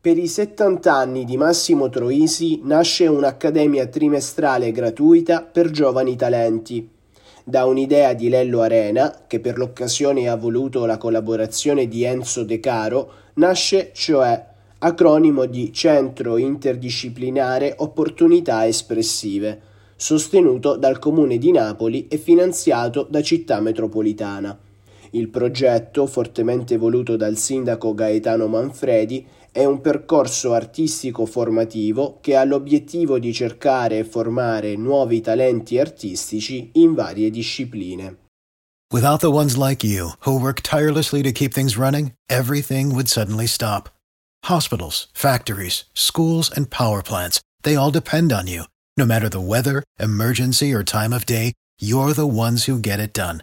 Per i 70 anni di Massimo Troisi nasce un'accademia trimestrale gratuita per giovani talenti. Da un'idea di Lello Arena, che per l'occasione ha voluto la collaborazione di Enzo De Caro, nasce cioè acronimo di Centro Interdisciplinare Opportunità Espressive, sostenuto dal Comune di Napoli e finanziato da Città Metropolitana. Il progetto, fortemente voluto dal sindaco Gaetano Manfredi, è un percorso artistico formativo che ha l'obiettivo di cercare e formare nuovi talenti artistici in varie discipline. Without the ones like you, who work tirelessly to keep things running, everything would suddenly stop. Hospitals, factories, schools, and power plants, they all depend on you. No matter the weather, emergency, or time of day, you're the ones who get it done.